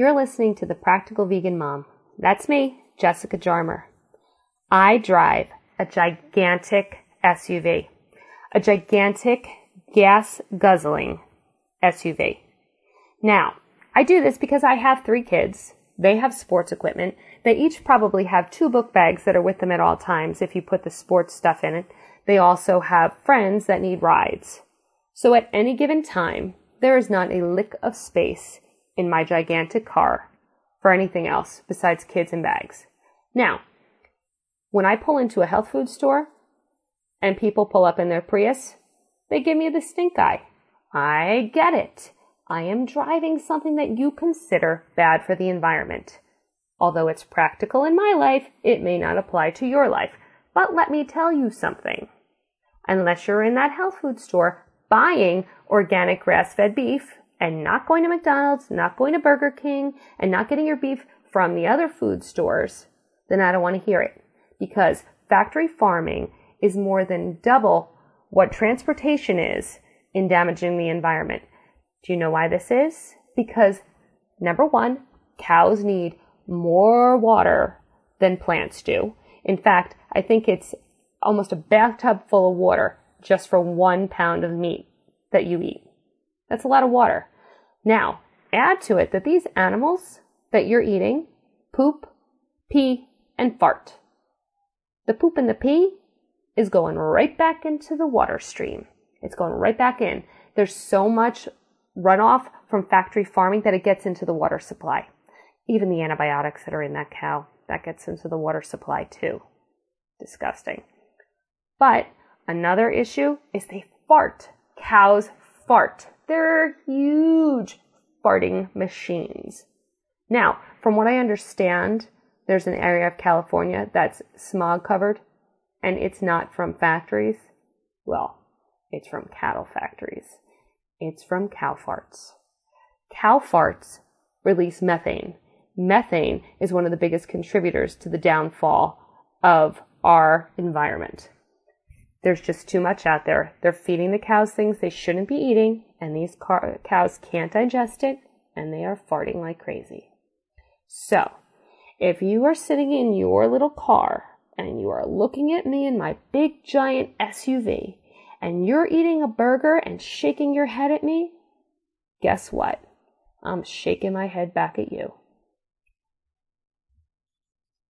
You're listening to The Practical Vegan Mom. That's me, Jessica Jarmer. I drive a gigantic SUV, a gigantic gas guzzling SUV. Now, I do this because I have three kids. They have sports equipment. They each probably have two book bags that are with them at all times if you put the sports stuff in it. They also have friends that need rides. So at any given time, there is not a lick of space in my gigantic car for anything else besides kids and bags. Now, when I pull into a health food store and people pull up in their Prius, they give me the stink eye. I get it. I am driving something that you consider bad for the environment. Although it's practical in my life, it may not apply to your life. But let me tell you something. Unless you're in that health food store buying organic grass fed beef and not going to McDonald's, not going to Burger King, and not getting your beef from the other food stores, then I don't want to hear it. Because factory farming is more than double what transportation is in damaging the environment. Do you know why this is? Because number one, cows need more water than plants do. In fact, I think it's almost a bathtub full of water just for one pound of meat that you eat. That's a lot of water. Now, add to it that these animals that you're eating poop, pee, and fart. The poop and the pee is going right back into the water stream. It's going right back in. There's so much runoff from factory farming that it gets into the water supply. Even the antibiotics that are in that cow, that gets into the water supply too. Disgusting. But another issue is they fart. Cows fart. They're huge farting machines. Now, from what I understand, there's an area of California that's smog covered and it's not from factories. Well, it's from cattle factories. It's from cow farts. Cow farts release methane. Methane is one of the biggest contributors to the downfall of our environment. There's just too much out there. They're feeding the cows things they shouldn't be eating, and these car- cows can't digest it, and they are farting like crazy. So, if you are sitting in your little car and you are looking at me in my big giant SUV and you're eating a burger and shaking your head at me, guess what? I'm shaking my head back at you.